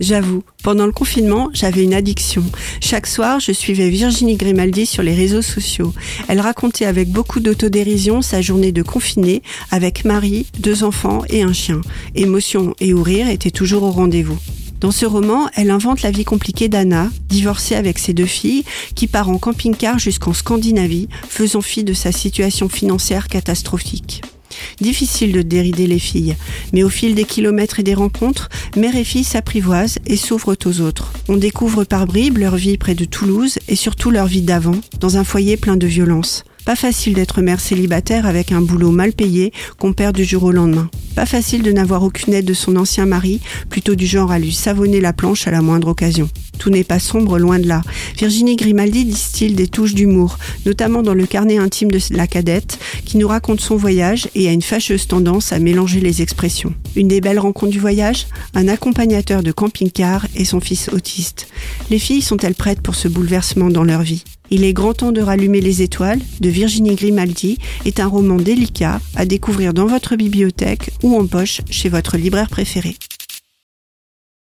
J'avoue, pendant le confinement, j'avais une addiction. Chaque soir, je suivais Virginie Grimaldi sur les réseaux sociaux. Elle racontait avec beaucoup d'autodérision sa journée de confinée avec Marie, deux enfants et un chien. Émotion et ou rire étaient toujours au rendez-vous. Dans ce roman, elle invente la vie compliquée d'Anna, divorcée avec ses deux filles, qui part en camping-car jusqu'en Scandinavie, faisant fi de sa situation financière catastrophique. Difficile de dérider les filles, mais au fil des kilomètres et des rencontres, mère et fille s'apprivoisent et s'ouvrent aux autres. On découvre par bribes leur vie près de Toulouse et surtout leur vie d'avant, dans un foyer plein de violence. Pas facile d'être mère célibataire avec un boulot mal payé qu'on perd du jour au lendemain. Facile de n'avoir aucune aide de son ancien mari, plutôt du genre à lui savonner la planche à la moindre occasion. Tout n'est pas sombre, loin de là. Virginie Grimaldi distille des touches d'humour, notamment dans le carnet intime de la cadette, qui nous raconte son voyage et a une fâcheuse tendance à mélanger les expressions. Une des belles rencontres du voyage? Un accompagnateur de camping-car et son fils autiste. Les filles sont-elles prêtes pour ce bouleversement dans leur vie? Il est grand temps de rallumer les étoiles de Virginie Grimaldi est un roman délicat à découvrir dans votre bibliothèque ou en poche chez votre libraire préféré.